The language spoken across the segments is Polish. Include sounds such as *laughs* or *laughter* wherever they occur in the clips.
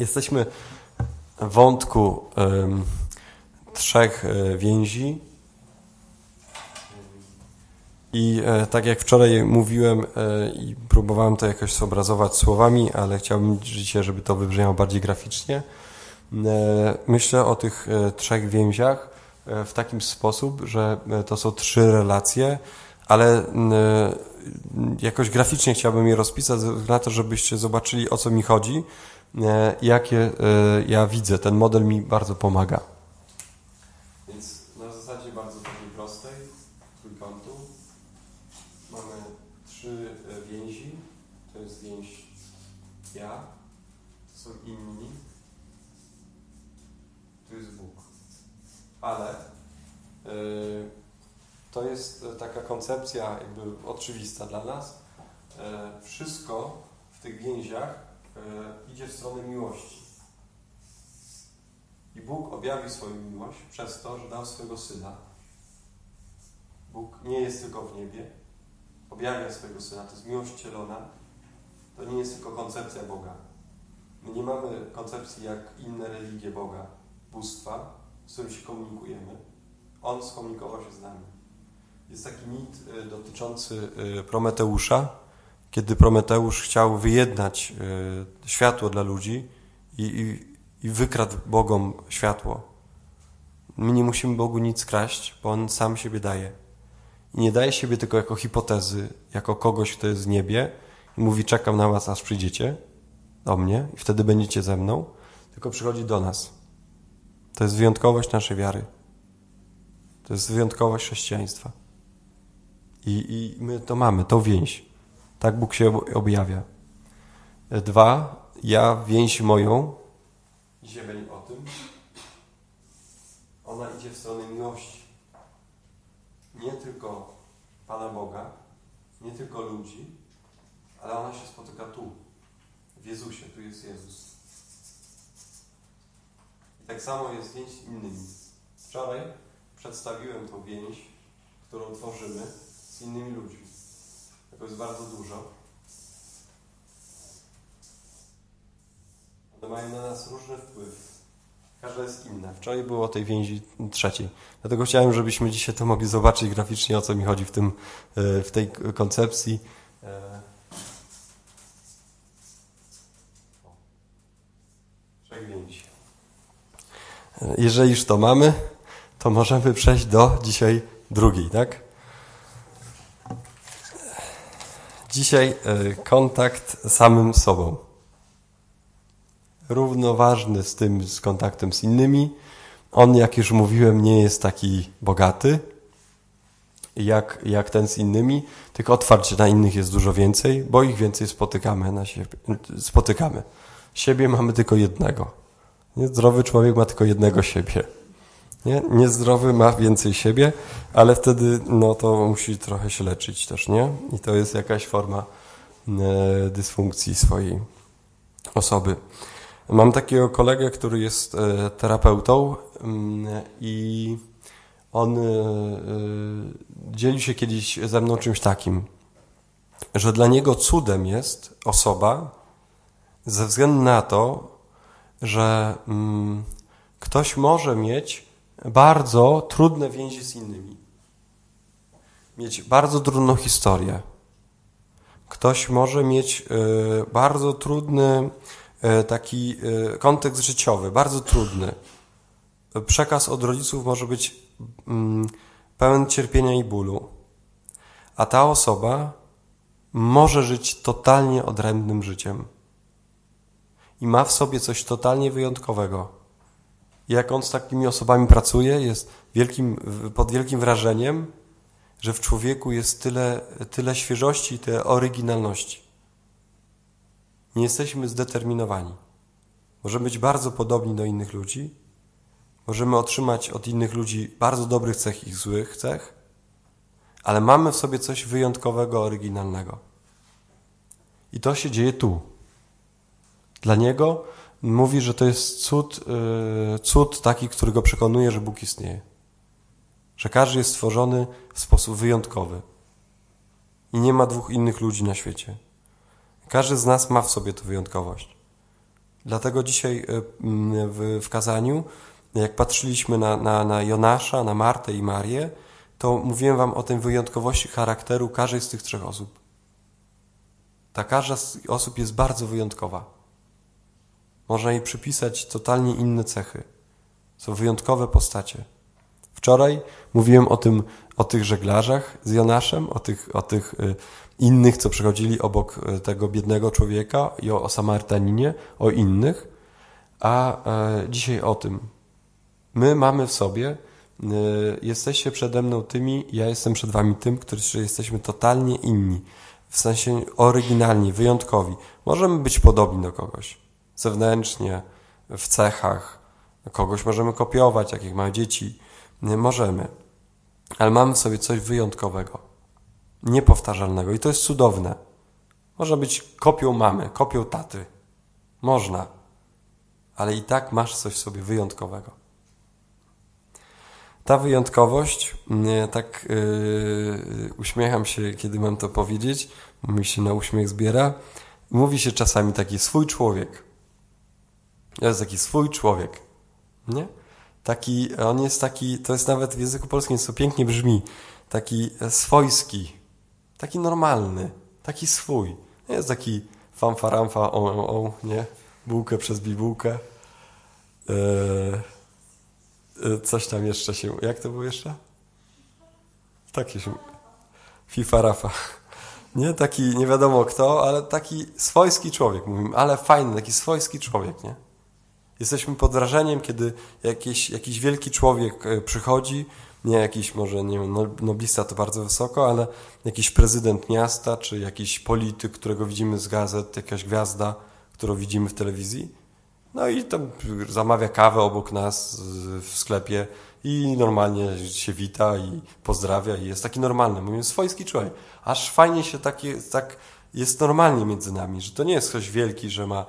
Jesteśmy w wątku um, trzech e, więzi. I e, tak jak wczoraj mówiłem e, i próbowałem to jakoś zobrazować słowami, ale chciałbym dzisiaj, żeby to wybrzmiało bardziej graficznie. E, myślę o tych e, trzech więziach e, w taki sposób, że to są trzy relacje, ale jakoś graficznie chciałbym je rozpisać, na to, żebyście zobaczyli, o co mi chodzi, jakie ja widzę. Ten model mi bardzo pomaga. Więc na zasadzie bardzo takiej prostej, trójkątu, mamy trzy więzi. To jest więź ja, to są inni, tu jest Bóg. Ale yy, to jest taka koncepcja jakby oczywista dla nas. Wszystko w tych więziach idzie w stronę miłości. I Bóg objawił swoją miłość przez to, że dał swojego Syna. Bóg nie jest tylko w niebie, objawia swojego Syna, to jest miłość wcielona. To nie jest tylko koncepcja Boga. My nie mamy koncepcji jak inne religie Boga bóstwa, z którym się komunikujemy. On skomunikował się z nami. Jest taki mit y, dotyczący y, Prometeusza, kiedy Prometeusz chciał wyjednać y, światło dla ludzi i, i, i wykradł Bogom światło. My nie musimy Bogu nic kraść, bo On sam siebie daje. I nie daje siebie tylko jako hipotezy, jako kogoś, kto jest w niebie i mówi, czekam na was, aż przyjdziecie do mnie i wtedy będziecie ze mną, tylko przychodzi do nas. To jest wyjątkowość naszej wiary. To jest wyjątkowość chrześcijaństwa. I, I my to mamy, tą więź. Tak Bóg się objawia. Dwa, ja więź moją, dzisiaj będzie o tym, ona idzie w stronę miłości. Nie tylko Pana Boga, nie tylko ludzi, ale ona się spotyka tu, w Jezusie, tu jest Jezus. Tak samo jest więź innymi. Wczoraj przedstawiłem tą więź, którą tworzymy z innymi ludźmi. Tego jest bardzo dużo. One mają na nas różny wpływ. Każda jest inna. Wczoraj było o tej więzi trzeciej. Dlatego chciałem, żebyśmy dzisiaj to mogli zobaczyć graficznie, o co mi chodzi w, tym, e, w tej koncepcji. E, trzech więzi. Jeżeli już to mamy, to możemy przejść do dzisiaj drugiej, tak? Dzisiaj e, kontakt z samym sobą. Równoważny z tym, z kontaktem z innymi. On, jak już mówiłem, nie jest taki bogaty, jak, jak ten z innymi, tylko otwarcie na innych jest dużo więcej, bo ich więcej spotykamy na siebie. Spotykamy. Siebie mamy tylko jednego. Zdrowy człowiek ma tylko jednego siebie. Nie? Niezdrowy ma więcej siebie, ale wtedy no, to musi trochę się leczyć też, nie? I to jest jakaś forma e, dysfunkcji swojej osoby. Mam takiego kolegę, który jest e, terapeutą mm, i on e, dzielił się kiedyś ze mną czymś takim, że dla niego cudem jest osoba ze względu na to, że mm, ktoś może mieć bardzo trudne więzi z innymi. Mieć bardzo trudną historię. Ktoś może mieć y, bardzo trudny y, taki y, kontekst życiowy, bardzo trudny. Przekaz od rodziców może być mm, pełen cierpienia i bólu. A ta osoba może żyć totalnie odrębnym życiem i ma w sobie coś totalnie wyjątkowego. Jak on z takimi osobami pracuje, jest wielkim, pod wielkim wrażeniem, że w człowieku jest tyle, tyle świeżości i tyle oryginalności. Nie jesteśmy zdeterminowani. Możemy być bardzo podobni do innych ludzi, możemy otrzymać od innych ludzi bardzo dobrych cech i złych cech, ale mamy w sobie coś wyjątkowego, oryginalnego. I to się dzieje tu, dla niego mówi, że to jest cud, y, cud taki, który go przekonuje, że Bóg istnieje. Że każdy jest stworzony w sposób wyjątkowy. I nie ma dwóch innych ludzi na świecie. Każdy z nas ma w sobie tę wyjątkowość. Dlatego dzisiaj w, w kazaniu, jak patrzyliśmy na, na, na Jonasza, na Martę i Marię, to mówiłem wam o tej wyjątkowości charakteru każdej z tych trzech osób. Ta każda z osób jest bardzo wyjątkowa. Można jej przypisać totalnie inne cechy. Są wyjątkowe postacie. Wczoraj mówiłem o tym, o tych żeglarzach z Jonaszem, o tych, o tych y, innych, co przechodzili obok y, tego biednego człowieka i o, o Samarytaninie, o innych, a e, dzisiaj o tym. My mamy w sobie, y, jesteście przede mną tymi, ja jestem przed wami tym, którzy jesteśmy totalnie inni, w sensie oryginalni, wyjątkowi. Możemy być podobni do kogoś, zewnętrznie, w cechach, kogoś możemy kopiować, jak mamy dzieci, nie możemy. Ale mamy w sobie coś wyjątkowego, niepowtarzalnego i to jest cudowne. Można być kopią mamy, kopią taty. Można. Ale i tak masz coś w sobie wyjątkowego. Ta wyjątkowość, tak yy, uśmiecham się, kiedy mam to powiedzieć, mi się na uśmiech zbiera. Mówi się czasami taki swój człowiek. Jest taki swój człowiek. Nie? Taki, on jest taki, to jest nawet w języku polskim, co pięknie brzmi, taki swojski, taki normalny, taki swój. Nie jest taki fanfaramfa, o, o, o, nie? Bułkę przez bibułkę. Eee, coś tam jeszcze się, jak to było jeszcze? Taki się, FIFA Rafa. Nie, taki nie wiadomo kto, ale taki swojski człowiek, mówimy, ale fajny, taki swojski człowiek, nie? Jesteśmy pod wrażeniem, kiedy jakiś, jakiś wielki człowiek e, przychodzi, nie jakiś może, nie wiem, no, noblista to bardzo wysoko, ale jakiś prezydent miasta, czy jakiś polityk, którego widzimy z gazet, jakaś gwiazda, którą widzimy w telewizji. No i tam zamawia kawę obok nas w sklepie i normalnie się wita i pozdrawia i jest taki normalny, mówię, swojski człowiek. Aż fajnie się takie, tak jest normalnie między nami, że to nie jest ktoś wielki, że ma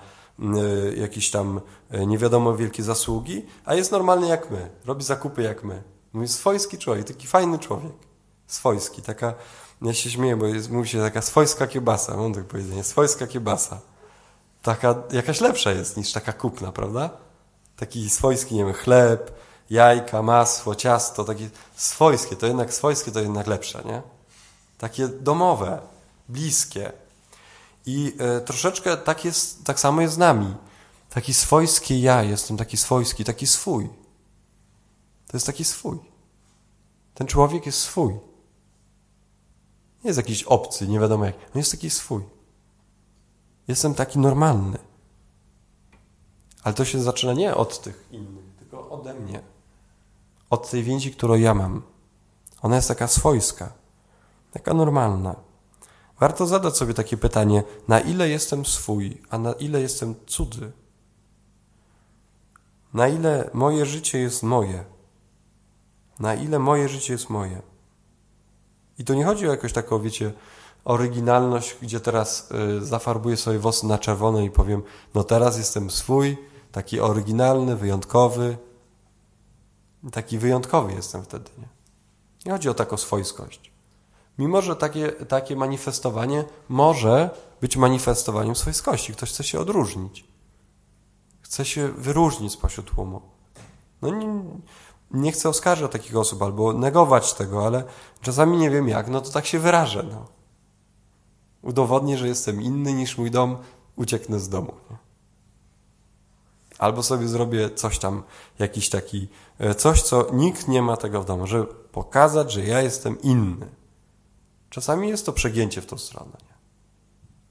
jakieś tam y, nie wiadomo wielkie zasługi, a jest normalny jak my, robi zakupy jak my. Mówi swojski człowiek, taki fajny człowiek. Swojski, taka, ja się śmieję, bo jest, mówi się taka swojska kiebasa, mam tak powiedzenie, swojska kiebasa. Taka, jakaś lepsza jest niż taka kupna, prawda? Taki swojski, nie wiem, chleb, jajka, masło, ciasto, takie swojskie, to jednak swojskie to jednak lepsze, nie? Takie domowe, bliskie. I e, troszeczkę tak, jest, tak samo jest z nami. Taki swojski ja jestem, taki swojski, taki swój. To jest taki swój. Ten człowiek jest swój. Nie jest jakiś obcy, nie wiadomo jak. On jest taki swój. Jestem taki normalny. Ale to się zaczyna nie od tych innych, tylko ode mnie. Od tej więzi, którą ja mam. Ona jest taka swojska, taka normalna. Warto zadać sobie takie pytanie, na ile jestem swój, a na ile jestem cudzy? Na ile moje życie jest moje? Na ile moje życie jest moje? I to nie chodzi o jakąś taką, wiecie, oryginalność, gdzie teraz y, zafarbuję sobie włosy na czerwono i powiem, no teraz jestem swój, taki oryginalny, wyjątkowy. Taki wyjątkowy jestem wtedy, nie? Nie chodzi o taką swojskość. Mimo, że takie, takie manifestowanie może być manifestowaniem swojskości. Ktoś chce się odróżnić. Chce się wyróżnić spośród tłumu. No nie, nie chcę oskarżać takich osób albo negować tego, ale czasami nie wiem jak, no to tak się wyrażę. No. Udowodnię, że jestem inny niż mój dom, ucieknę z domu. Nie? Albo sobie zrobię coś tam, jakiś taki, e, coś, co nikt nie ma tego w domu, żeby pokazać, że ja jestem inny. Czasami jest to przegięcie w tą stronę. Nie?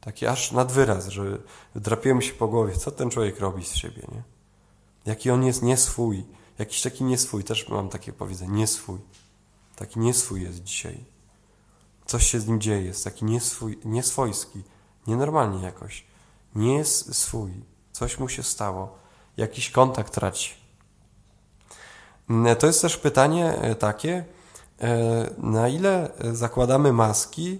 Taki aż nad wyraz, że drapiemy się po głowie, co ten człowiek robi z siebie, nie? Jaki on jest nieswój. Jakiś taki nieswój, też mam takie powiedzenie, nieswój. Taki nieswój jest dzisiaj. Coś się z nim dzieje, jest taki nieswój, nieswojski, nienormalnie jakoś. Nie jest swój. Coś mu się stało. Jakiś kontakt traci. To jest też pytanie e, takie, E, na ile zakładamy maski,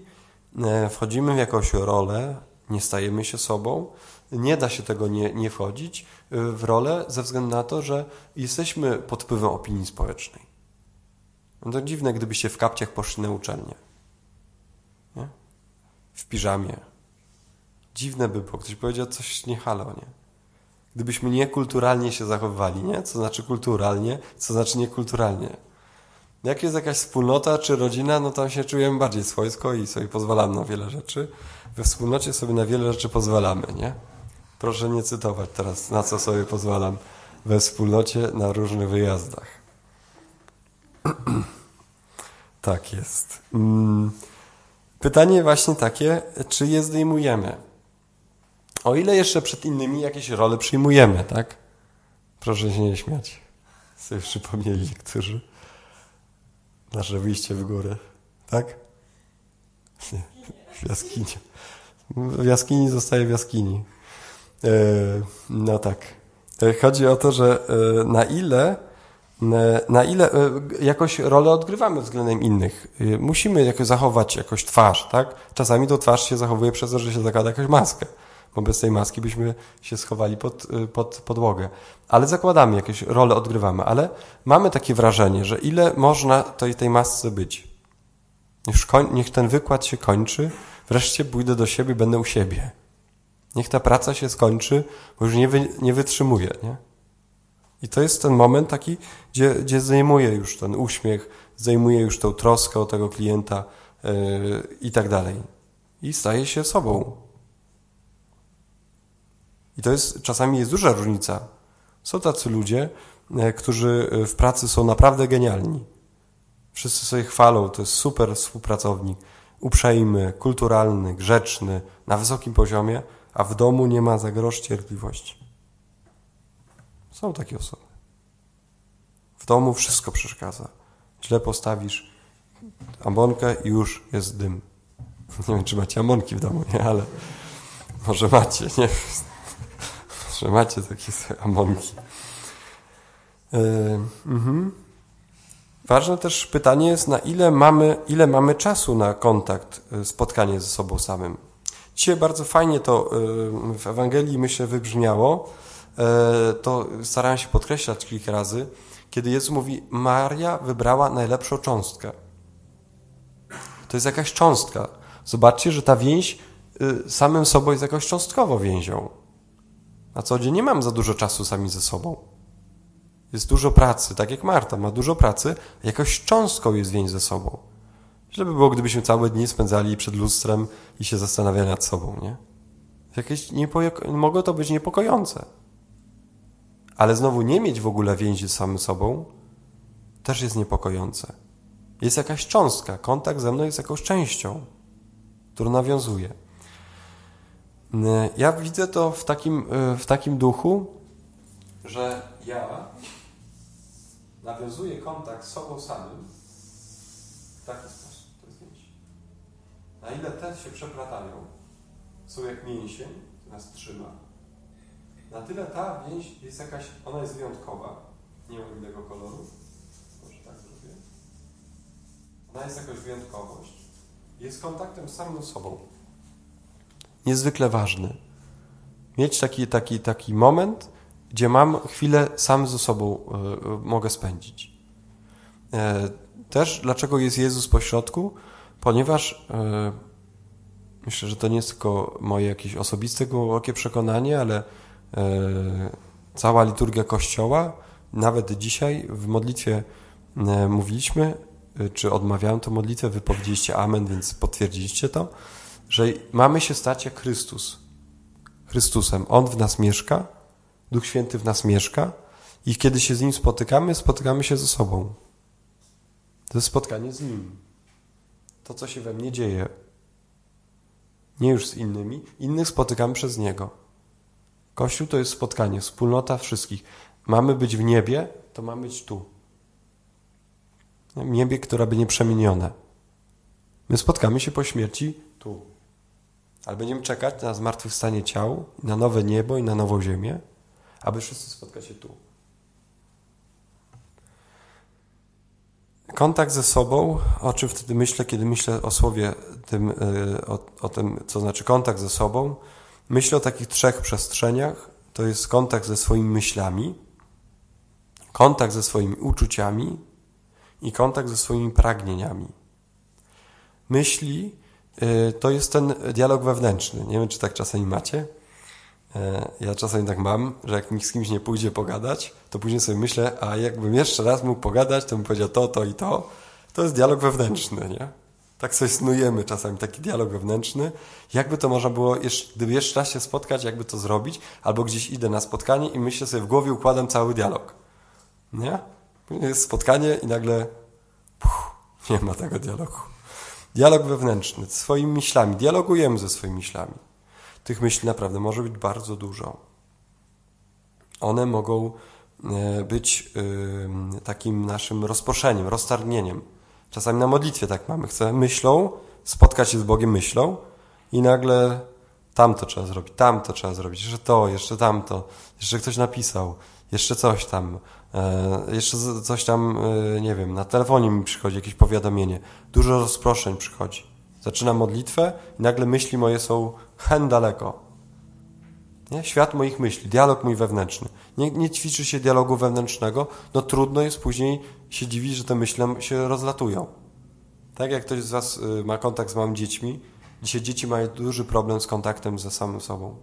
e, wchodzimy w jakąś rolę, nie stajemy się sobą, nie da się tego nie, nie wchodzić e, w rolę ze względu na to, że jesteśmy pod wpływem opinii społecznej. No to dziwne, gdybyście w kapciach poszli na uczelnię. Nie? W piżamie. Dziwne by było. Ktoś powiedział coś nie halo, nie? gdybyśmy niekulturalnie się zachowywali, nie? Co znaczy kulturalnie, co znaczy niekulturalnie. Jak jest jakaś wspólnota czy rodzina, no tam się czujemy bardziej swojsko i sobie pozwalamy na wiele rzeczy. We wspólnocie sobie na wiele rzeczy pozwalamy, nie? Proszę nie cytować teraz, na co sobie pozwalam we wspólnocie na różnych wyjazdach. *clears throat* tak jest. Mm. Pytanie właśnie takie, czy je zdejmujemy? O ile jeszcze przed innymi jakieś role przyjmujemy, tak? Proszę się nie śmiać. Sobie przypomnieli niektórzy. Nasze wyjście w górę, tak? Nie, w jaskini. W jaskini zostaje w jaskini. E, no tak. E, chodzi o to, że e, na ile na ile jakoś rolę odgrywamy względem innych. Musimy jakoś zachować jakoś twarz, tak? Czasami to twarz się zachowuje przez to, że się zakłada jakąś maskę bo bez tej maski byśmy się schowali pod, pod podłogę. Ale zakładamy jakieś role, odgrywamy, ale mamy takie wrażenie, że ile można tej, tej masce być. Niech, niech ten wykład się kończy, wreszcie pójdę do siebie, będę u siebie. Niech ta praca się skończy, bo już nie, wy, nie wytrzymuję, nie? I to jest ten moment taki, gdzie, gdzie zdejmuję już ten uśmiech, zdejmuję już tą troskę o tego klienta yy, i tak dalej. I staję się sobą. I to jest, czasami jest duża różnica. Są tacy ludzie, e, którzy e, w pracy są naprawdę genialni. Wszyscy sobie chwalą, to jest super współpracownik, uprzejmy, kulturalny, grzeczny, na wysokim poziomie, a w domu nie ma za grosz cierpliwości. Są takie osoby. W domu wszystko przeszkadza. Źle postawisz ambonkę i już jest dym. *laughs* Nie wiem, czy macie amonki w domu, nie? Ale może macie, nie? Że macie takie *laughs* amonki. Yy, mhm. Ważne też pytanie jest, na ile mamy, ile mamy czasu na kontakt, e, spotkanie ze sobą samym. Dzisiaj bardzo fajnie to yy, w Ewangelii, myślę, wybrzmiało. To starałem się podkreślać kilka razy, kiedy Jezus mówi, Maria wybrała najlepszą cząstkę. To jest jakaś cząstka. Zobaczcie, że ta więź samym sobą jest jakoś cząstkowo więzią. Na co dzień nie mam za dużo czasu sami ze sobą. Jest dużo pracy, tak jak Marta ma dużo pracy, jakoś cząstką jest więź ze sobą. Źle by było, gdybyśmy całe dni spędzali przed lustrem i się zastanawiali nad sobą, nie? Jakieś niepoko- mogło to być niepokojące. Ale znowu nie mieć w ogóle więzi z samym sobą też jest niepokojące. Jest jakaś cząstka, kontakt ze mną jest jakąś częścią, którą nawiązuje. Ja widzę to w takim, e, w takim duchu, że ja nawiązuję kontakt z sobą samym w taki sposób. To jest więź. Na ile te się przeplatają, są jak mięsień, który nas trzyma, na tyle ta więź jest jakaś, ona jest wyjątkowa, nie ma innego koloru, może tak zrobię. Ona jest jakaś wyjątkowość, jest kontaktem z samym sobą niezwykle ważny. Mieć taki, taki, taki moment, gdzie mam chwilę sam ze sobą y, mogę spędzić. E, też dlaczego jest Jezus pośrodku? Ponieważ e, myślę, że to nie jest tylko moje jakieś osobiste głębokie przekonanie, ale e, cała liturgia Kościoła, nawet dzisiaj w modlitwie mówiliśmy, czy odmawiałem tę modlitwę, wypowiedzieliście Amen, więc potwierdziliście to że mamy się stać jak Chrystus. Chrystusem. On w nas mieszka, Duch Święty w nas mieszka i kiedy się z Nim spotykamy, spotykamy się ze sobą. To jest spotkanie z Nim. To, co się we mnie dzieje. Nie już z innymi. Innych spotykamy przez Niego. Kościół to jest spotkanie, wspólnota wszystkich. Mamy być w niebie, to mamy być tu. W niebie, które będzie przemienione. My spotkamy się po śmierci tu. Ale będziemy czekać na zmartwychwstanie ciał, na nowe niebo i na nową ziemię, aby wszyscy spotkać się tu. Kontakt ze sobą, o czym wtedy myślę, kiedy myślę o słowie tym, e, o, o tym, co znaczy kontakt ze sobą, myślę o takich trzech przestrzeniach. To jest kontakt ze swoimi myślami, kontakt ze swoimi uczuciami i kontakt ze swoimi pragnieniami. Myśli Y, to jest ten dialog wewnętrzny. Nie wiem, czy tak czasami macie, E, ja czasami tak mam, że jak mi z kimś nie pójdzie pogadać, to później sobie myślę, a jakbym jeszcze raz mógł pogadać, to bym powiedział to, to i to. To jest dialog wewnętrzny, nie? Tak sobie snujemy czasami taki dialog wewnętrzny. Jakby to można było, gdyby jeszcze raz się spotkać, jakby to zrobić, albo gdzieś idę na spotkanie i myślę sobie w głowie, układam cały dialog. Nie? Jest spotkanie i nagle puch, nie ma tego dialogu. Dialog wewnętrzny, swoimi myślami. Dialogujemy ze swoimi myślami. Tych myśli naprawdę może być bardzo dużo. One mogą e, być takim naszym rozproszeniem, roztargnieniem. Czasami na modlitwie tak mamy. Chcę myślą spotkać się z Bogiem myślą i nagle tamto trzeba zrobić, tamto trzeba zrobić, jeszcze to, jeszcze tamto, jeszcze ktoś napisał, jeszcze coś tam, jeszcze coś tam, e, nie wiem, na telefonie mi przychodzi jakieś powiadomienie. Dużo rozproszeń przychodzi. Zaczynam modlitwę i nagle myśli moje są hen daleko. Nie? Świat moich myśli, dialog mój wewnętrzny. Nie, nie ćwiczy się dialogu wewnętrznego, no trudno jest później się dziwić, że te myśli się rozlatują. Tak jak ktoś z Was y, ma kontakt z małymi dziećmi, dzisiaj dzieci mają duży problem z kontaktem ze samym sobą.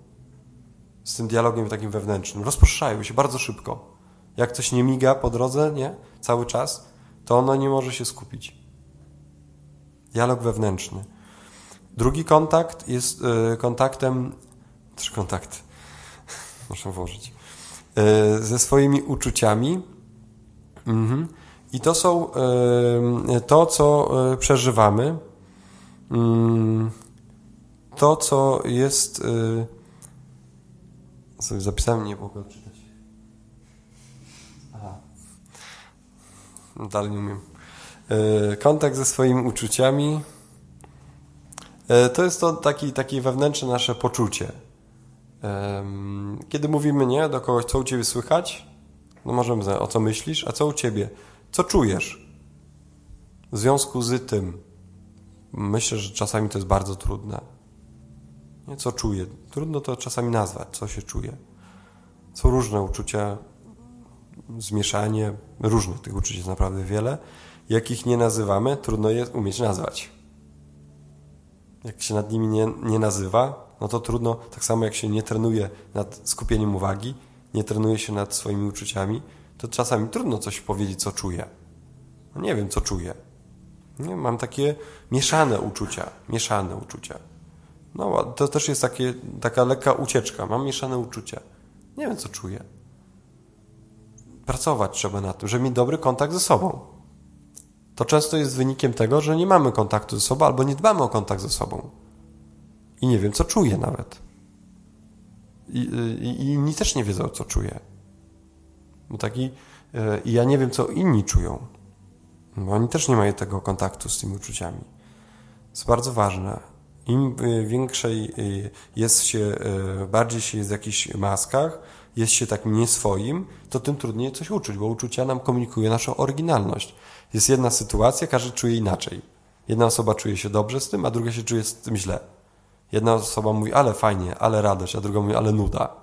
Z tym dialogiem takim wewnętrznym. Rozproszają się bardzo szybko. Jak coś nie miga po drodze, nie? Cały czas, to ono nie może się skupić. Dialog wewnętrzny. Drugi kontakt jest y, kontaktem, trzy kontakty, *laughs* muszę włożyć, y, ze swoimi uczuciami. Mhm. I to są y, to, co przeżywamy, mm, to, co jest. Sobie zapisałem, nie mogę odczytać. Dalej nie umiem. Kontakt ze swoimi uczuciami. E, to jest to taki, takie wewnętrzne nasze poczucie. Kiedy mówimy nie do kogoś, co u ciebie słychać, no możemy znać, o co myślisz, a co u ciebie, co czujesz w związku z tym. Myślę, że czasami to jest bardzo trudne. Nie, co czuję? Trudno to czasami nazwać, co się czuje. Są różne uczucia, zmieszanie, różnych tych uczuć jest naprawdę wiele. Jak ich nie nazywamy, trudno je umieć nazwać jak się nad nimi nie, nie nazywa, no to trudno, tak samo jak się nie trenuje nad skupieniem uwagi, nie trenuje się nad swoimi uczuciami, to czasami trudno coś powiedzieć, co czuję. No nie wiem, co czuję. Nie, mam takie mieszane uczucia, mieszane uczucia. No, to też jest takie, taka lekka ucieczka. Mam mieszane uczucia. Nie wiem, co czuję. Pracować trzeba na tym, żeby mieć dobry kontakt ze sobą to często jest wynikiem tego, że nie mamy kontaktu ze sobą albo nie dbamy o kontakt ze sobą. I nie wiem, co czuję nawet. I, i, i inni też nie wiedzą, co czuję. Bo taki, e, I ja nie wiem, co inni czują. Bo oni też nie mają tego kontaktu z tymi uczuciami. To jest bardzo ważne. Im e, większej jest się, bardziej się jest w jakichś maskach, jest się takim nieswoim, to tym trudniej coś uczuć, bo uczucia nam komunikuje naszą oryginalność. Jest jedna sytuacja, każdy czuje inaczej. Jedna osoba czuje się dobrze z tym, a druga się czuje z tym źle. Jedna osoba mówi, ale fajnie, ale radość, a druga mówi, ale nuda.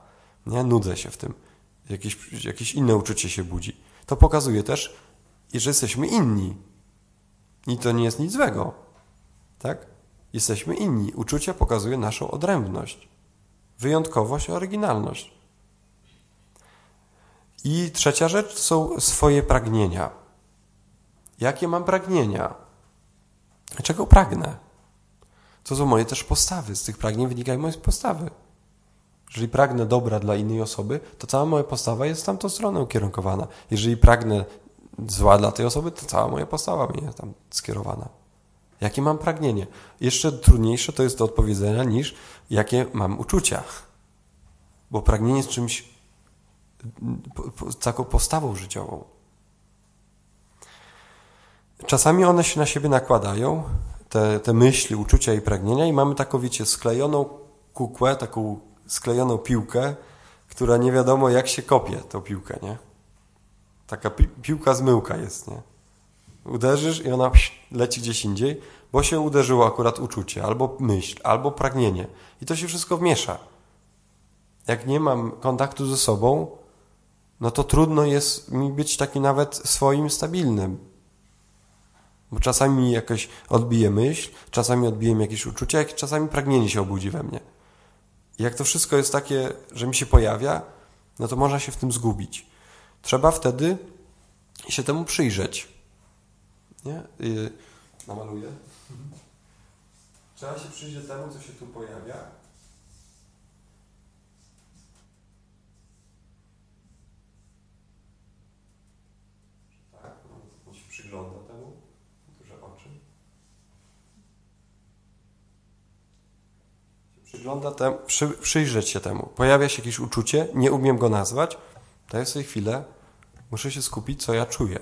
Nie, nudzę się w tym. Jakieś, jakieś inne uczucie się budzi. To pokazuje też, że jesteśmy inni. I to nie jest nic złego. Tak? Jesteśmy inni. Uczucia pokazuje naszą odrębność, wyjątkowość, oryginalność. I trzecia rzecz są swoje pragnienia. Jakie mam pragnienia? Czego pragnę? To są moje też postawy. Z tych pragnień wynikają moje postawy. Jeżeli pragnę dobra dla innej osoby, to cała moja postawa jest w tamtą stronę ukierunkowana. Jeżeli pragnę zła dla tej osoby, to cała moja postawa będzie tam skierowana. Jakie mam pragnienie? Jeszcze trudniejsze to jest do odpowiedzenia niż jakie mam uczucia. Bo pragnienie jest czymś, taką postawą życiową. Czasami one się na siebie nakładają, te, te myśli, uczucia i pragnienia, i mamy taką, wiecie, sklejoną kukłę, taką sklejoną piłkę, która nie wiadomo jak się kopie, tą piłkę, nie? Taka pi piłka zmyłka jest, nie? Uderzysz i ona leci gdzieś indziej, bo się uderzyło akurat uczucie, albo myśl, albo pragnienie. I to się wszystko wmiesza. Jak nie mam kontaktu ze sobą, no to trudno jest mi być taki nawet swoim stabilnym, bo czasami mi jakoś odbije myśl, czasami odbije jakieś uczucie, jak czasami pragnienie się obudzi we mnie. I jak to wszystko jest takie, że mi się pojawia, no to można się w tym zgubić. Trzeba wtedy się temu przyjrzeć. Nie? Yy, namaluję. Trzeba się przyjrzeć temu, co się tu pojawia. Tak, on się przygląda temu. Duże oczy. Przygląda temu, przy, przyjrzeć się temu. Pojawia się jakieś uczucie, nie umiem go nazwać. Daję sobie chwilę, muszę się skupić, co ja czuję.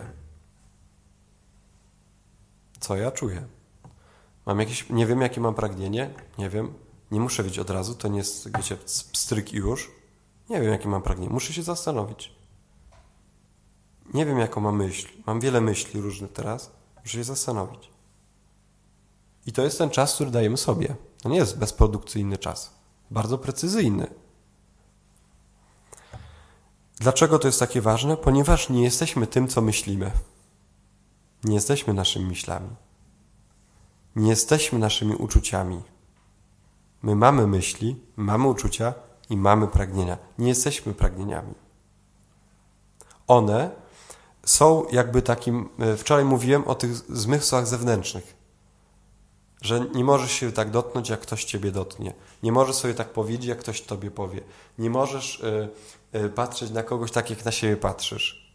Co ja czuję. Mam jakieś, nie wiem jakie mam pragnienie, nie wiem, nie muszę wiedzieć od razu, to nie jest, wiecie, stryk i już. Nie wiem jakie mam pragnienie, muszę się zastanowić. Nie wiem jaką mam myśl, mam wiele myśli różnych teraz, muszę się zastanowić. I to jest ten czas, który dajemy sobie. To nie jest bezprodukcyjny czas, bardzo precyzyjny. Dlaczego to jest takie ważne? Ponieważ nie jesteśmy tym, co myślimy. Nie jesteśmy naszymi myślami. Nie jesteśmy naszymi uczuciami. My mamy myśli, mamy uczucia i mamy pragnienia. Nie jesteśmy pragnieniami. One są jakby takim. E, wczoraj mówiłem o tych zmysłach zewnętrznych. Że nie możesz się tak dotknąć, jak ktoś ciebie dotknie. Nie możesz sobie tak powiedzieć, jak ktoś tobie powie. Nie możesz y, y, patrzeć na kogoś tak, jak na siebie patrzysz.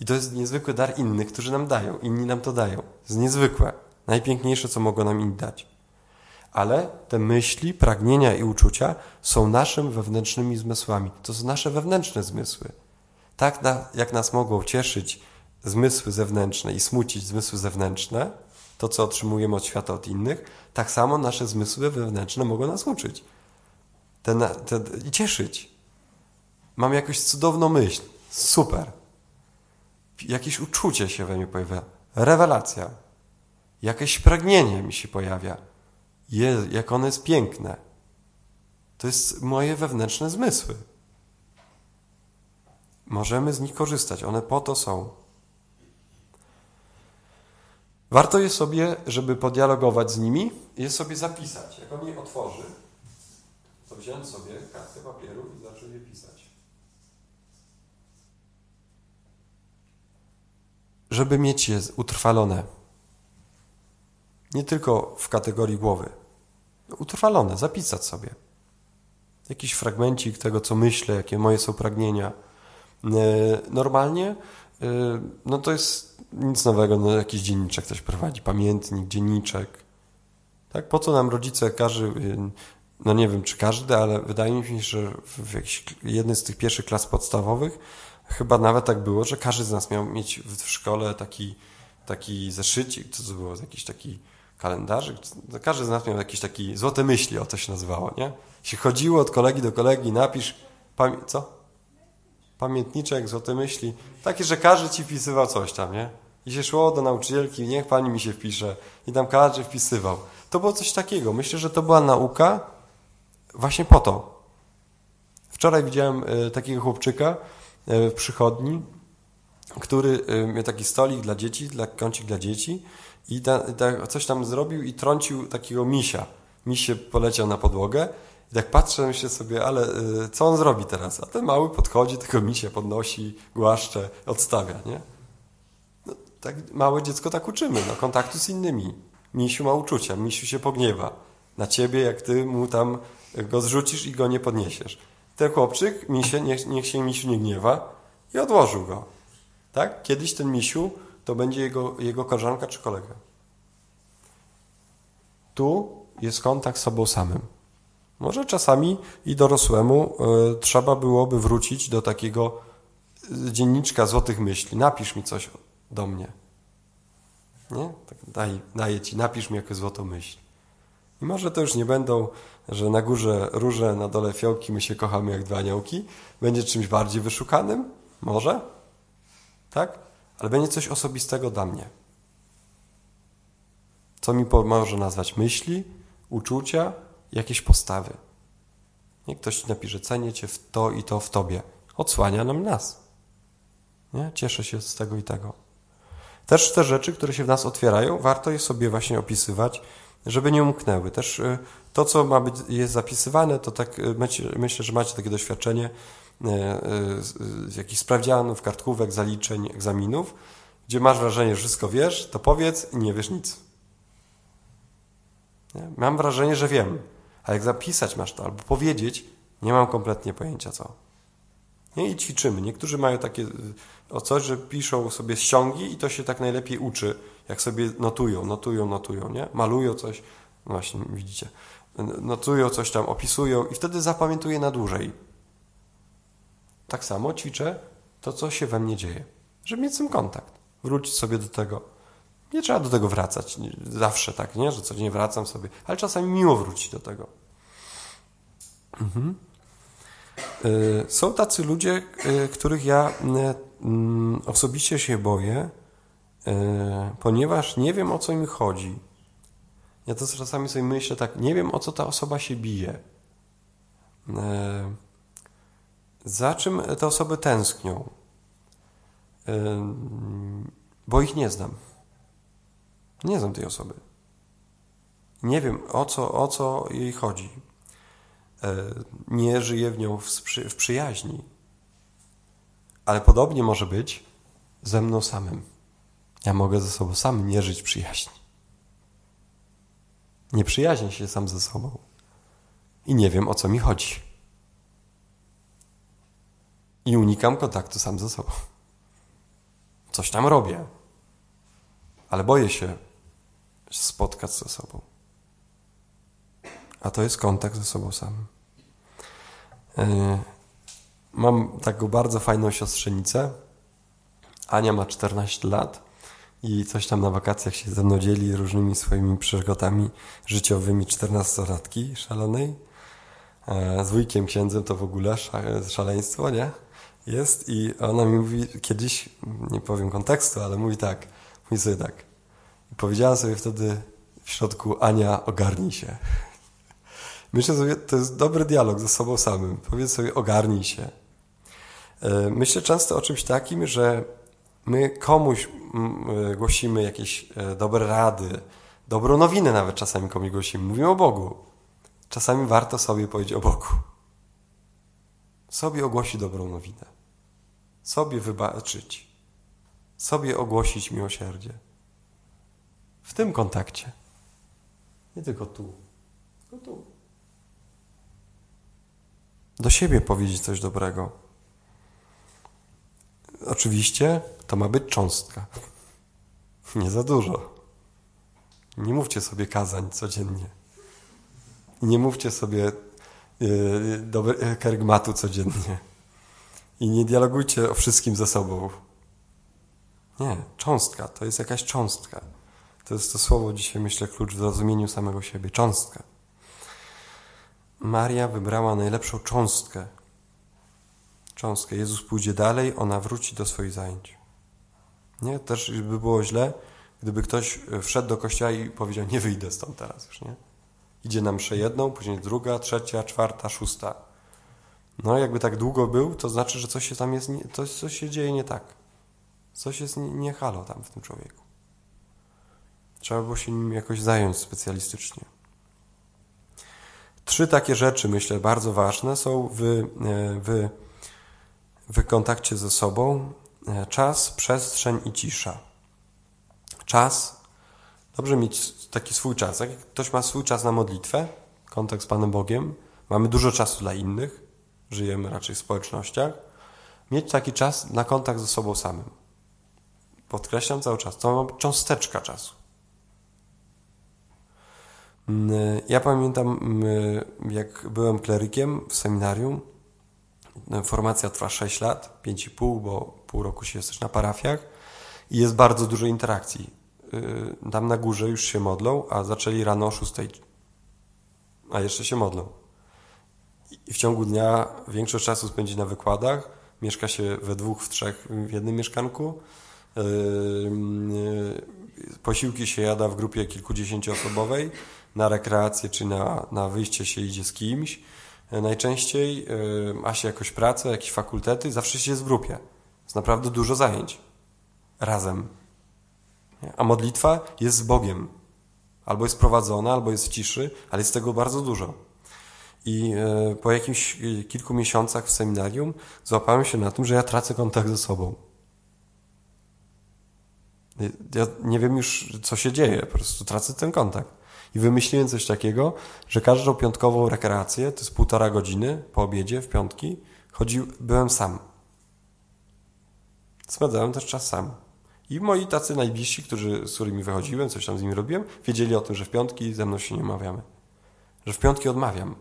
I to jest niezwykły dar innych, którzy nam dają. Inni nam to dają. To jest niezwykłe. Najpiękniejsze, co mogą nam inni dać. Ale te myśli, pragnienia i uczucia są naszym wewnętrznymi zmysłami. To są nasze wewnętrzne zmysły. Tak na, jak nas mogą cieszyć zmysły zewnętrzne i smucić zmysły zewnętrzne, to co otrzymujemy od świata, od innych, tak samo nasze zmysły wewnętrzne mogą nas uczyć te, te, i cieszyć. Mam jakąś cudowną myśl. Super. Jakieś uczucie się we mnie pojawia. Rewelacja. Jakieś pragnienie mi się pojawia. Je, jak ono jest piękne. To jest moje wewnętrzne zmysły. Możemy z nich korzystać. One po to są. Warto je sobie, żeby podialogować z nimi, je sobie zapisać. Jak on je otworzy, to wziąć sobie kartę papieru i zacząć je pisać. Żeby mieć je utrwalone. Nie tylko w kategorii głowy. Utrwalone, zapisać sobie. Jakiś fragmencik tego, co myślę, jakie moje są pragnienia. E, normalnie, no to jest nic nowego, no jakiś dzienniczek ktoś prowadzi, pamiętnik, dzienniczek. Tak, po co nam rodzice każe, e, no nie wiem czy każdy, ale wydaje mi się, że w jednej z tych pierwszych klas podstawowych chyba nawet tak było, że każdy z nas miał mieć w szkole taki, taki zeszycik, co to było, jakiś taki kalendarzyk. Każdy z nas miał jakieś takie złote myśli, o to się nazywało, nie? Się chodziło od kolegi do kolegi, napisz, co? Pamiętniczek, złote myśli. Takie, że każdy ci wpisywał coś tam, nie? I się szło do nauczycielki, niech pani mi się wpisze. I tam każdy wpisywał. To było coś takiego. Myślę, że to była nauka właśnie po to. Wczoraj widziałem e, takiego chłopczyka e, w przychodni, który e, miał taki stolik dla dzieci, dla kącik dla dzieci i ta, coś tam zrobił i trącił takiego misia. Miś się poleciał na podłogę i tak patrzę, myślę sobie, ale y, co on zrobi teraz? A ten mały podchodzi, tego misia podnosi, głaszcze, odstawia, nie? No, tak małe dziecko tak uczymy, no, kontaktu z innymi. Misiu ma uczucia, misiu się pogniewa na ciebie, jak ty mu tam go zrzucisz i go nie podniesiesz. Ten chłopczyk, misie, niech, niech się misiu nie gniewa i odłożył go. Tak? Kiedyś ten misiu to będzie jego, jego koleżanka czy kolega. Tu jest kontakt z sobą samym. Może czasami i dorosłemu y, trzeba byłoby wrócić do takiego e, dzienniczka złotych myśli. Napisz mi coś do mnie. Nie? Tak daj, daję ci, napisz mi jakąś złotą myśl. I może to już nie będą, że na górze róże, na dole fiołki, my się kochamy jak dwa aniołki. Będzie czymś bardziej wyszukanym? Może? Tak? ale będzie coś osobistego dla mnie. Co mi może nazwać myśli, uczucia, jakieś postawy. Nie ktoś napisze, cenię cię w to i to w tobie. Odsłania nam nas. Nie? Cieszę się z tego i tego. Też te rzeczy, które się w nas otwierają, warto je sobie właśnie opisywać żeby nie umknęły. Też y, to, co ma być, jest zapisywane, to tak y, myślę, że macie takie doświadczenie z jakichś sprawdzianów, kartkówek, zaliczeń, egzaminów, gdzie masz wrażenie, że wszystko wiesz, to powiedz i nie wiesz nic. Nie? Mam wrażenie, że wiem, a jak zapisać masz to albo powiedzieć, nie mam kompletnie pojęcia co. Nie? I ćwiczymy. Niektórzy mają takie o coś, że piszą sobie ściągi i to się tak najlepiej uczy, jak sobie notują, notują, notują, nie? Malują coś, no właśnie, widzicie, notują coś tam, opisują i wtedy zapamiętuję na dłużej. Tak samo ćwiczę to, co się we mnie dzieje, żeby mieć z tym kontakt, wrócić sobie do tego. Nie trzeba do tego wracać, zawsze tak, nie, że codziennie wracam sobie, ale czasami miło wrócić do tego. Mhm. Y, są tacy ludzie, y, których ja y, mm, osobiście się boję, ponieważ nie wiem o co im chodzi. Ja to czasami sobie myślę tak, nie wiem o co ta osoba się bije. Za czym te osoby tęsknią? Bo ich nie znam. Nie znam tej osoby. Nie wiem o co, o co jej chodzi. E, nie żyje w nią w, przy, w przyjaźni. Ale podobnie może być ze mną samym. Ja mogę ze sobą sam nie żyć przyjaźni. Nie przyjaźnię się sam ze sobą. I nie wiem, o co mi chodzi. I unikam kontaktu sam ze sobą. Coś tam robię. Ale boję się spotkać ze sobą a to jest kontakt ze sobą samym. E, mam taką bardzo fajną siostrzenicę. Ania ma 14 lat i coś tam na wakacjach się ze mną dzieli różnymi swoimi przygodami życiowymi 14-latki szalonej. E, z wujkiem księdzem to w ogóle szaleństwo, nie? Jest i ona mi mówi kiedyś, nie powiem kontekstu, ale mówi tak, mówi sobie tak. I powiedziała sobie wtedy w środku, Ania, ogarnij się. Myślę sobie, to jest dobry dialog ze sobą samym. Powiedz sobie, ogarnij się. E, myślę często o czymś takim, że my komuś e, głosimy jakieś e, dobre rady, dobrą nowinę nawet czasami komuś głosimy. Mówimy o Bogu. Czasami warto sobie powiedzieć o Bogu. Sobie ogłosić dobrą nowinę. Sobie wybaczyć. Sobie ogłosić miłosierdzie. W tym kontakcie. Nie tylko tu, tylko tu do siebie powiedzieć coś dobrego. Oczywiście to ma być cząstka. *laughs* Nie za dużo. Nie mówcie sobie kazań codziennie. Nie mówcie sobie yy, dobre, kerygmatu codziennie. I nie dialogujcie o wszystkim ze sobą. Nie, cząstka to jest jakaś cząstka. To jest to słowo dzisiaj, myślę, klucz w zrozumieniu samego siebie. Cząstka. Maria wybrała najlepszą cząstkę. Cząstkę. Jezus pójdzie dalej, ona wróci do swoich zajęć. Nie? Też by było źle, gdyby ktoś wszedł do kościoła i powiedział, nie wyjdę stąd teraz już, nie? Idzie nam mszę jedną, później druga, trzecia, czwarta, szósta. No, jakby tak długo był, to znaczy, że coś się tam jest, to coś się dzieje nie tak. Coś jest nie, nie halo tam w tym człowieku. Trzeba było się nim jakoś zająć specjalistycznie. Trzy takie rzeczy, myślę, bardzo ważne są w, e, w, w kontakcie ze sobą. E, czas, przestrzeń i cisza. Czas. Dobrze mieć taki swój czas. Jak ktoś ma swój czas na modlitwę, kontakt z Panem Bogiem, mamy dużo czasu dla innych, żyjemy raczej w społecznościach, mieć taki czas na kontakt ze sobą samym. Podkreślam cały czas, to ma być cząsteczka czasu. Mm, ja pamiętam, mm, jak byłem klerykiem w seminarium, formacja trwa 6 lat, 5,5, bo pół roku się jesteś na parafiach i jest bardzo dużo interakcji. Tam na górze już się modlą, a zaczęli rano o 6, a jeszcze się modlą. I w ciągu dnia większość czasu spędzi na wykładach, mieszka się we dwóch, w trzech w jednym mieszkanku. Y, posiłki się jada w grupie kilkudziesięcioosobowej na rekreację czy na, na wyjście się idzie z kimś. E, najczęściej e, ma się jakąś pracę, jakieś fakultety, zawsze się jest w grupie. Jest naprawdę dużo zajęć. Razem. A modlitwa jest z Bogiem. Albo jest prowadzona, albo jest w ciszy, ale jest tego bardzo dużo. I e, po jakimś kilku miesiącach w seminarium złapałem się na tym, że ja tracę kontakt ze sobą. Ja nie wiem już, co się dzieje, po prostu tracę ten kontakt. I wymyśliłem coś takiego, że każdą piątkową rekreację, to jest półtora godziny po obiedzie w piątki, chodził, byłem sam. Spędzałem też czas sam. I moi tacy najbliżsi, którzy, z którymi wychodziłem, coś tam z nimi robiłem, wiedzieli o tym, że w piątki ze mną się nie umawiamy. Że w piątki odmawiam.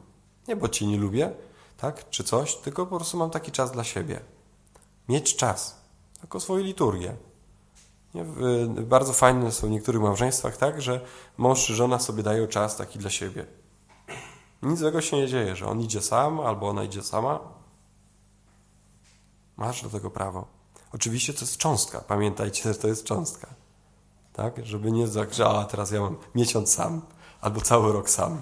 Nie, bo cię nie lubię, tak, czy coś, tylko po prostu mam taki czas dla siebie. Mieć czas. Taką swoją liturgię. Bardzo fajne są w niektórych małżeństwach tak, że mąż czy żona sobie dają czas taki dla siebie. Nic złego się nie dzieje, że on idzie sam albo ona idzie sama. Masz do tego prawo. Oczywiście to jest cząstka. Pamiętajcie, że to jest cząstka. Tak? Żeby nie zagrzała, teraz ja mam miesiąc sam albo cały rok sam.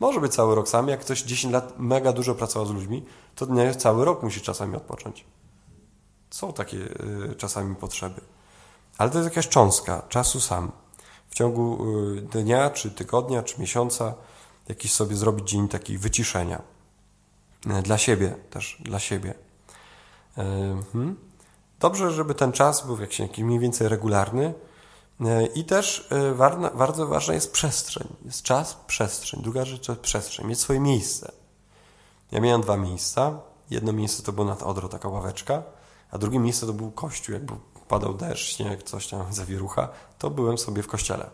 Może być cały rok sam. Jak ktoś 10 lat mega dużo pracował z ludźmi, to nie cały rok musi czasami odpocząć. Są takie y, czasami potrzeby. Ale to jest jakaś cząstka czasu sam. W ciągu y, dnia, czy tygodnia, czy miesiąca jakiś sobie zrobić dzień taki wyciszenia. Y, dla siebie też, dla siebie. Y, hmm. Dobrze, żeby ten czas był jakiś, jakiś mniej więcej regularny. I też bardzo ważna jest przestrzeń. Jest czas, przestrzeń. Druga rzecz to jest przestrzeń. Mieć swoje miejsce. Ja miałem dwa miejsca. Jedno miejsce to było nad Odro, taka ławeczka, a drugie miejsce to był kościół, jak był padał deszcz, śnieg, coś tam, *laughs* zawierucha, to byłem sobie w kościele.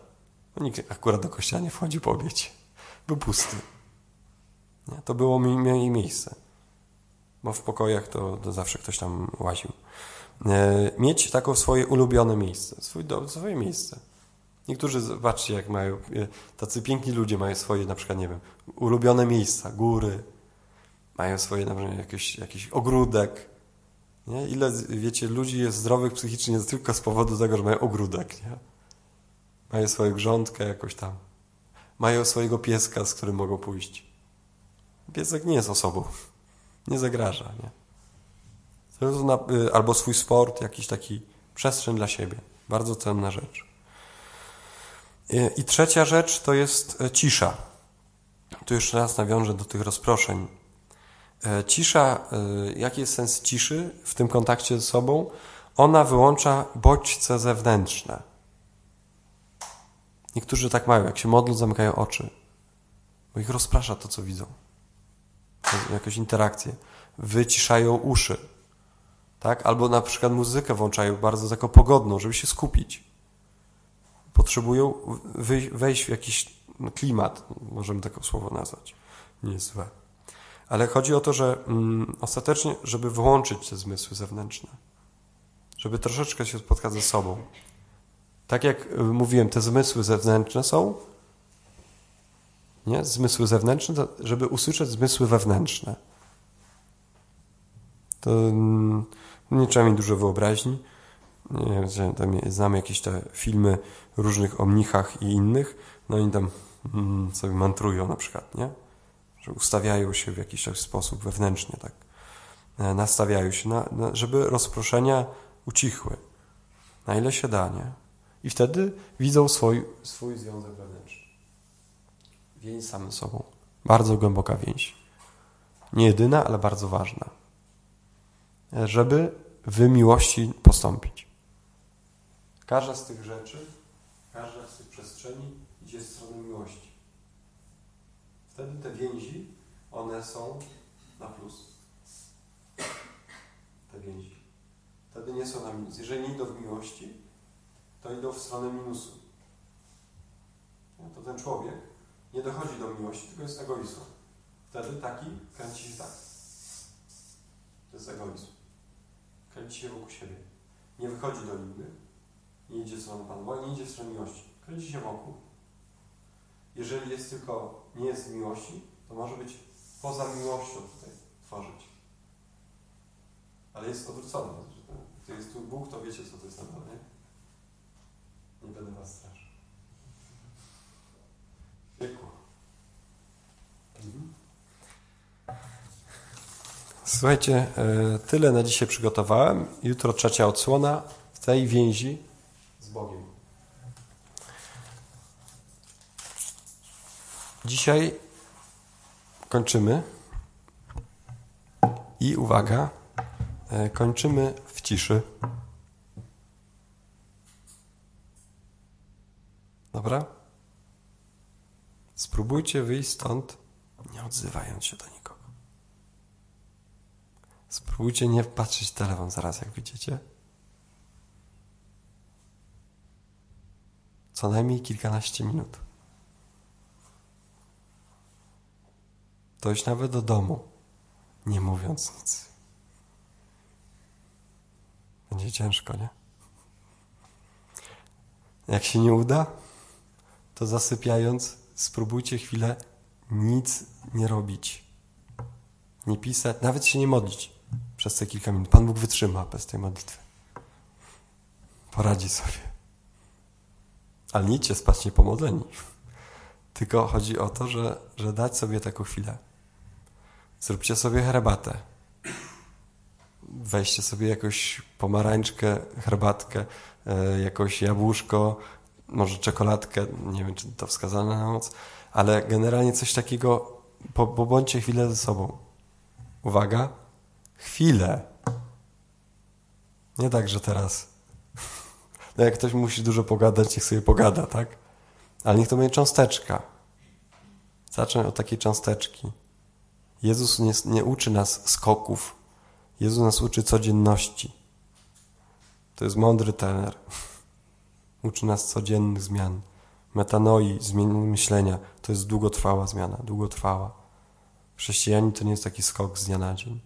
Nikt akurat do kościoła nie wchodzi po obiecie. Był pusty. Nie? To było mi, mi miejsce. Bo w pokojach to, to zawsze ktoś tam łaził. E, mieć taką swoje ulubione miejsce. Swój dom, swoje miejsce. Niektórzy, zobaczcie, jak mają, e, tacy piękni ludzie mają swoje, na przykład, nie wiem, ulubione miejsca, góry, mają swoje, na przykład, jakiś, jakiś ogródek, nie? Ile, wiecie, ludzi jest zdrowych psychicznie tylko z powodu tego, że mają ogródek, nie? Mają swoją grządkę jakoś tam. Mają swojego pieska, z którym mogą pójść. Piesek nie jest osobą. Nie zagraża, nie? Y, albo swój sport, jakiś taki przestrzeń dla siebie. Bardzo cenna rzecz. Y, I trzecia rzecz to jest e, cisza. Tu jeszcze raz nawiążę do tych rozproszeń cisza, e, jaki jest sens ciszy w tym kontakcie ze sobą? Ona wyłącza bodźce zewnętrzne. Niektórzy tak mają, jak się modlą, zamykają oczy, bo ich rozprasza to, co widzą. Jakąś interakcję. Wyciszają uszy. Tak? Albo na przykład muzykę włączają bardzo taką pogodną, żeby się skupić. Potrzebują wejść w jakiś klimat, możemy takie słowo nazwać. Nie jest złe. Ale chodzi o to, że mm, ostatecznie, żeby wyłączyć te zmysły zewnętrzne, żeby troszeczkę się spotkać ze sobą. Tak jak y, mówiłem, te zmysły zewnętrzne są, nie? Zmysły zewnętrzne, żeby usłyszeć zmysły wewnętrzne. To mm, nie trzeba mieć dużo wyobraźni. Nie wiem, znamy jakieś te filmy różnych o mnichach i innych, no i tam mm, sobie mantrują na przykład, nie? Że ustawiają się w jakiś sposób wewnętrznie, tak, e, nastawiają się, na, na, żeby rozproszenia ucichły, na ile się da, nie? I wtedy widzą swój, swój związek wewnętrzny. Więź samym sobą. Bardzo głęboka więź. Nie jedyna, ale bardzo ważna. E, żeby w miłości postąpić. Każda z tych rzeczy, każda z tych przestrzeni idzie w stronę miłości. Wtedy te więzi, one są na plus. Te więzi. Wtedy nie są na minus. Jeżeli nie idą w miłości, to idą w stronę minusu. To ten człowiek nie dochodzi do miłości, tylko jest egoistą. Wtedy taki kręci się tak. To jest egoizm. Kręci się wokół siebie. Nie wychodzi do innych. Nie idzie w stronę Pana nie idzie w stronę miłości. Kręci się wokół. Jeżeli jest tylko, nie jest miłości, to może być poza miłością tutaj tworzyć. Ale jest odwrócone. To jest tu Bóg, to wiecie, co to jest na dole, nie? Nie będę was straszył. Piekło. Mhm. Słuchajcie, e, tyle na dzisiaj przygotowałem. Jutro trzecia odsłona w tej więzi z Bogiem. Dzisiaj kończymy. I uwaga, e, kończymy w ciszy. Dobra? Spróbujcie wyjść stąd, nie odzywając się do nikogo. Spróbujcie nie patrzeć w telefon zaraz, jak widzicie. Co najmniej kilkanaście minut. Dojść nawet do domu, nie mówiąc nic. Będzie ciężko, nie? Jak się nie uda, to zasypiając, spróbujcie chwilę nic nie robić. Nie pisać, nawet się nie modlić przez te kilka minut. Pan Bóg wytrzyma bez tej modlitwy. Poradzi sobie. Ale nie idźcie spać niepomodleni. Tylko chodzi o to, że, że dać sobie taką chwilę. Zróbcie sobie herbatę. Weźcie sobie jakąś pomarańczkę, herbatkę, e, jakieś jabłuszko, może czekoladkę, nie wiem, czy to wskazane na noc, ale generalnie coś takiego, po, bo bądźcie chwilę ze sobą. Uwaga, chwilę. Nie tak, że teraz. No jak ktoś musi dużo pogadać, niech sobie pogada, tak? Ale niech to będzie cząsteczka. Zacznę od takiej cząsteczki. Jezus nie, nie uczy nas skoków. Jezus nas uczy codzienności. To jest mądry tener. *laughs* Uczy nas codziennych zmian. Metanoi, zmiany myślenia. To jest długotrwała zmiana, długotrwała. Chrześcijanin to nie jest taki skok z dnia na dzień.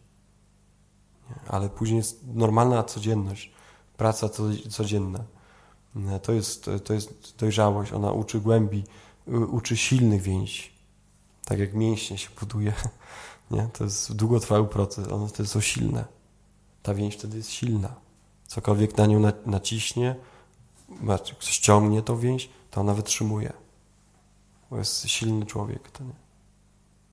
Ale później jest normalna codzienność, praca codzienna. To jest, to jest dojrzałość, ona uczy głębi, uczy silnych więzi. Tak jak mięśnie się buduje, *laughs* nie? to jest długotrwały proces, one wtedy są silne. Ta więź wtedy jest silna. Cokolwiek na nią naciśnie, ściągnie tą więź, to ona wytrzymuje. Bo jest silny człowiek. To nie.